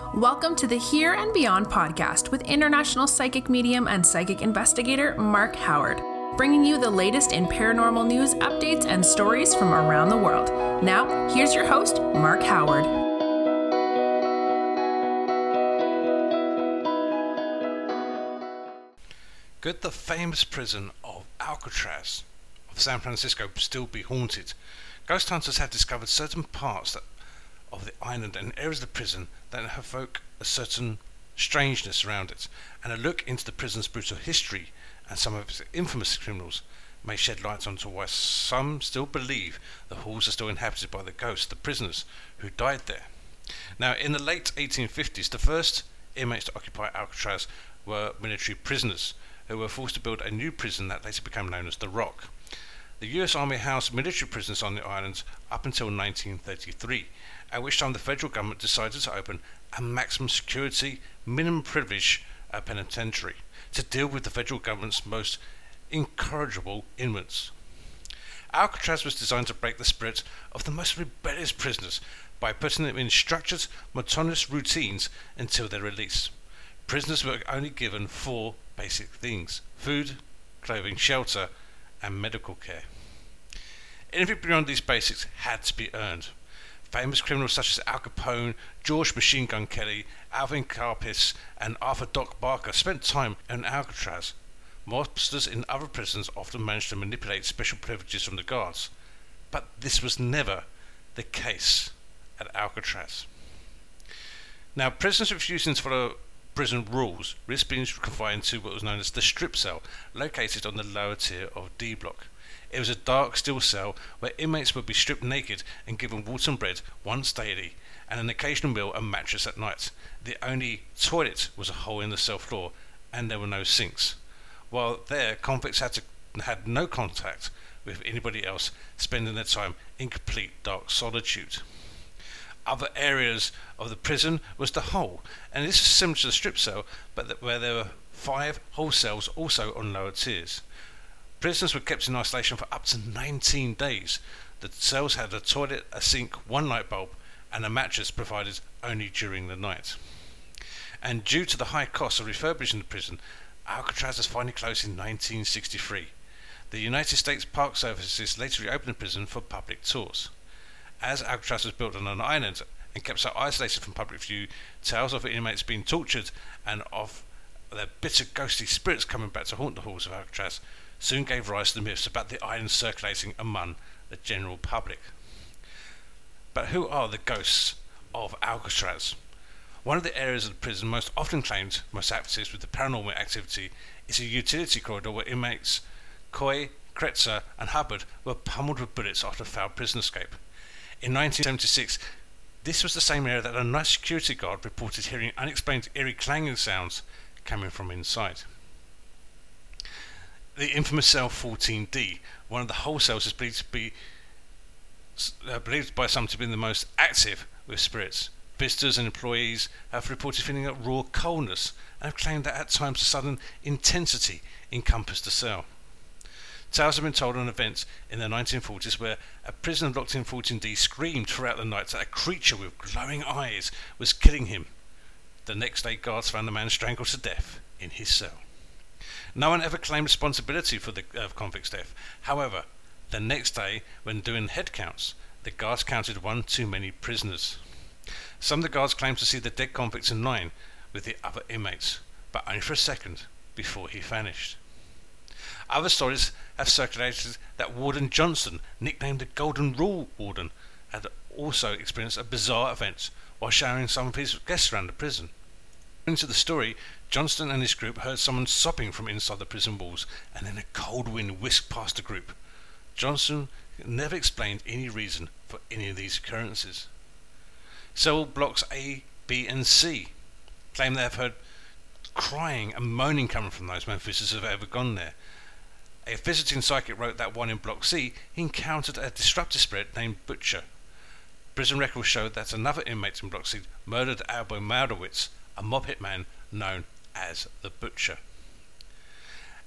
Welcome to the Here and Beyond podcast with international psychic medium and psychic investigator Mark Howard, bringing you the latest in paranormal news, updates, and stories from around the world. Now, here's your host, Mark Howard. Could the famous prison of Alcatraz of San Francisco still be haunted? Ghost hunters have discovered certain parts that of the island and areas of the prison that evoke a certain strangeness around it, and a look into the prison's brutal history and some of its infamous criminals may shed light onto why some still believe the halls are still inhabited by the ghosts the prisoners who died there. Now, in the late 1850s, the first inmates to occupy Alcatraz were military prisoners who were forced to build a new prison that later became known as the Rock. The US Army housed military prisoners on the islands up until 1933, at which time the federal government decided to open a maximum security, minimum privilege uh, penitentiary to deal with the federal government's most incorrigible inmates. Alcatraz was designed to break the spirit of the most rebellious prisoners by putting them in structured, monotonous routines until their release. Prisoners were only given four basic things food, clothing, shelter, and medical care. Anything beyond these basics had to be earned. Famous criminals such as Al Capone, George Machine Gun Kelly, Alvin Karpis, and Arthur Doc Barker spent time in Alcatraz. Mobsters in other prisons often managed to manipulate special privileges from the guards, but this was never the case at Alcatraz. Now, prisoners refusing to follow prison rules risked being confined to what was known as the strip cell, located on the lower tier of D block. It was a dark steel cell where inmates would be stripped naked and given water and bread once daily, and an occasional meal and mattress at night. The only toilet was a hole in the cell floor, and there were no sinks. While there, convicts had, to, had no contact with anybody else, spending their time in complete dark solitude. Other areas of the prison was the hole, and this is similar to the strip cell, but where there were five whole cells also on lower tiers. Prisoners were kept in isolation for up to 19 days. The cells had a toilet, a sink, one light bulb, and a mattress provided only during the night. And due to the high cost of refurbishing the prison, Alcatraz was finally closed in 1963. The United States Park Services later reopened the prison for public tours. As Alcatraz was built on an island and kept so isolated from public view, tales of inmates being tortured and of their bitter ghostly spirits coming back to haunt the halls of Alcatraz soon gave rise to the myths about the island circulating among the general public. But who are the ghosts of Alcatraz? One of the areas of the prison most often claimed most active with the paranormal activity is a utility corridor where inmates Coy, Kretzer, and Hubbard were pummeled with bullets after a failed prison escape. In 1976, this was the same area that a night security guard reported hearing unexplained eerie clanging sounds coming from inside the infamous cell 14D, one of the whole cells is believed to be uh, believed by some to be the most active with spirits. Visitors and employees have reported feeling a raw coldness and have claimed that at times a sudden intensity encompassed the cell. Tales have been told on events in the 1940s where a prisoner locked in 14D screamed throughout the night that a creature with glowing eyes was killing him. The next day, guards found the man strangled to death in his cell. No one ever claimed responsibility for the uh, convict's death. However, the next day, when doing head counts, the guards counted one too many prisoners. Some of the guards claimed to see the dead convicts in line with the other inmates, but only for a second before he vanished. Other stories have circulated that Warden Johnston, nicknamed the Golden Rule Warden, had also experienced a bizarre event while showering some of his guests around the prison. According to the story, Johnston and his group heard someone sobbing from inside the prison walls, and then a cold wind whisked past the group. Johnston never explained any reason for any of these occurrences. Cell blocks A, B, and C claim they have heard crying and moaning coming from those when visitors have ever gone there. A visiting psychic wrote that one in Block C he encountered a disruptive spirit named Butcher. Prison records showed that another inmate in Block C murdered Albo Maldowitz, a mob hitman known as the Butcher.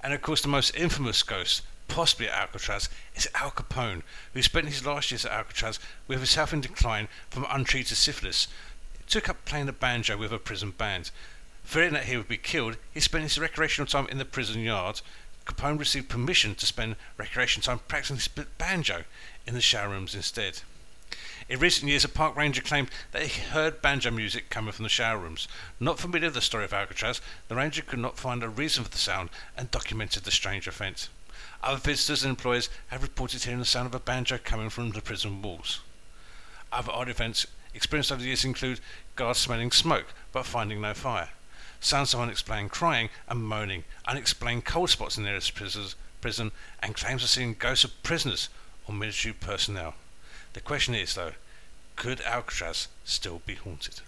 And of course, the most infamous ghost, possibly at Alcatraz, is Al Capone, who spent his last years at Alcatraz with himself in decline from untreated syphilis. took up playing the banjo with a prison band. Fearing that he would be killed, he spent his recreational time in the prison yard. Capone received permission to spend recreation time practicing his banjo in the shower rooms instead. In recent years, a park ranger claimed that he heard banjo music coming from the shower rooms. Not familiar with the story of Alcatraz, the ranger could not find a reason for the sound and documented the strange offence. Other visitors and employees have reported hearing the sound of a banjo coming from the prison walls. Other odd events experienced over the years include guards smelling smoke but finding no fire, sounds of unexplained crying and moaning, unexplained cold spots in the nearest prison, and claims of seeing ghosts of prisoners or military personnel. The question is, though, could Alcatraz still be haunted?